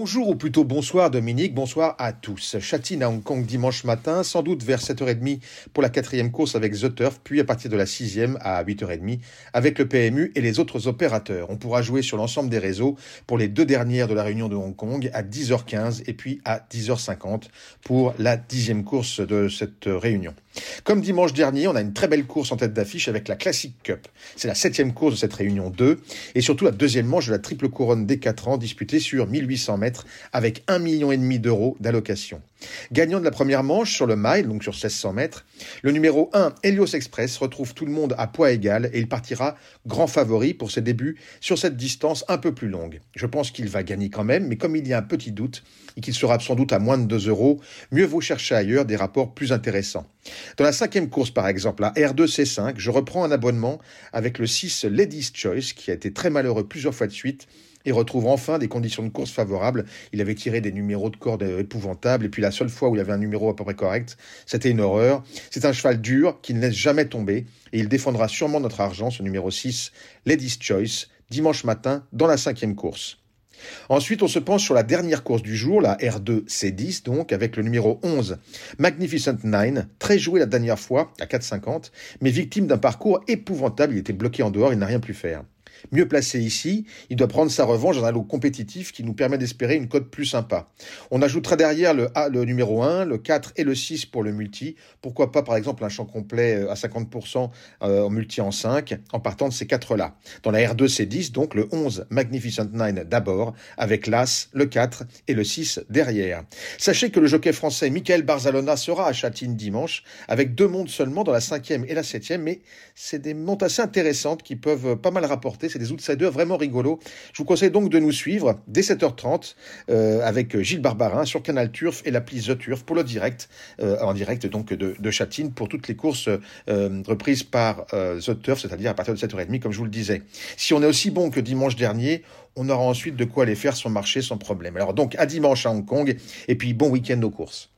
Bonjour ou plutôt bonsoir Dominique, bonsoir à tous. Châtine à Hong Kong dimanche matin, sans doute vers 7h30 pour la quatrième course avec The Turf, puis à partir de la sixième à 8h30 avec le PMU et les autres opérateurs. On pourra jouer sur l'ensemble des réseaux pour les deux dernières de la réunion de Hong Kong à 10h15 et puis à 10h50 pour la dixième course de cette réunion. Comme dimanche dernier, on a une très belle course en tête d'affiche avec la Classic Cup. C'est la septième course de cette réunion 2 et surtout la deuxième manche de la triple couronne des 4 ans disputée sur 1800 mètres avec 1,5 million d'euros d'allocation. Gagnant de la première manche sur le mile, donc sur 1600 mètres, le numéro 1, Helios Express, retrouve tout le monde à poids égal et il partira grand favori pour ses débuts sur cette distance un peu plus longue. Je pense qu'il va gagner quand même, mais comme il y a un petit doute et qu'il sera sans doute à moins de 2 euros, mieux vaut chercher ailleurs des rapports plus intéressants. Dans la cinquième course, par exemple, la R2C5, je reprends un abonnement avec le 6 Ladies Choice, qui a été très malheureux plusieurs fois de suite et retrouve enfin des conditions de course favorables. Il avait tiré des numéros de corde épouvantables, et puis la seule fois où il avait un numéro à peu près correct, c'était une horreur. C'est un cheval dur qui ne laisse jamais tomber, et il défendra sûrement notre argent, ce numéro 6, Ladies Choice, dimanche matin, dans la cinquième course. Ensuite, on se penche sur la dernière course du jour, la R2 C10, donc, avec le numéro 11, Magnificent Nine, très joué la dernière fois, à 4,50, mais victime d'un parcours épouvantable, il était bloqué en dehors, il n'a rien pu faire. Mieux placé ici, il doit prendre sa revanche dans un lot compétitif qui nous permet d'espérer une cote plus sympa. On ajoutera derrière le, A, le numéro 1, le 4 et le 6 pour le multi. Pourquoi pas par exemple un champ complet euh, à 50% euh, en multi en 5 en partant de ces quatre-là. Dans la R2 c'est 10, donc le 11 Magnificent 9 d'abord, avec l'As, le 4 et le 6 derrière. Sachez que le jockey français Michael Barzalona sera à Châtine dimanche, avec deux montes seulement dans la 5e et la 7e, mais c'est des montes assez intéressantes qui peuvent pas mal rapporter c'est des outsiders vraiment rigolos. Je vous conseille donc de nous suivre dès 7h30 euh, avec Gilles Barbarin sur Canal Turf et l'appli The Turf pour le direct, euh, en direct donc de, Châtine pour toutes les courses euh, reprises par The Turf, c'est-à-dire à partir de 7h30 comme je vous le disais. Si on est aussi bon que dimanche dernier, on aura ensuite de quoi aller faire son marché sans problème. Alors donc à dimanche à Hong Kong et puis bon week-end aux courses.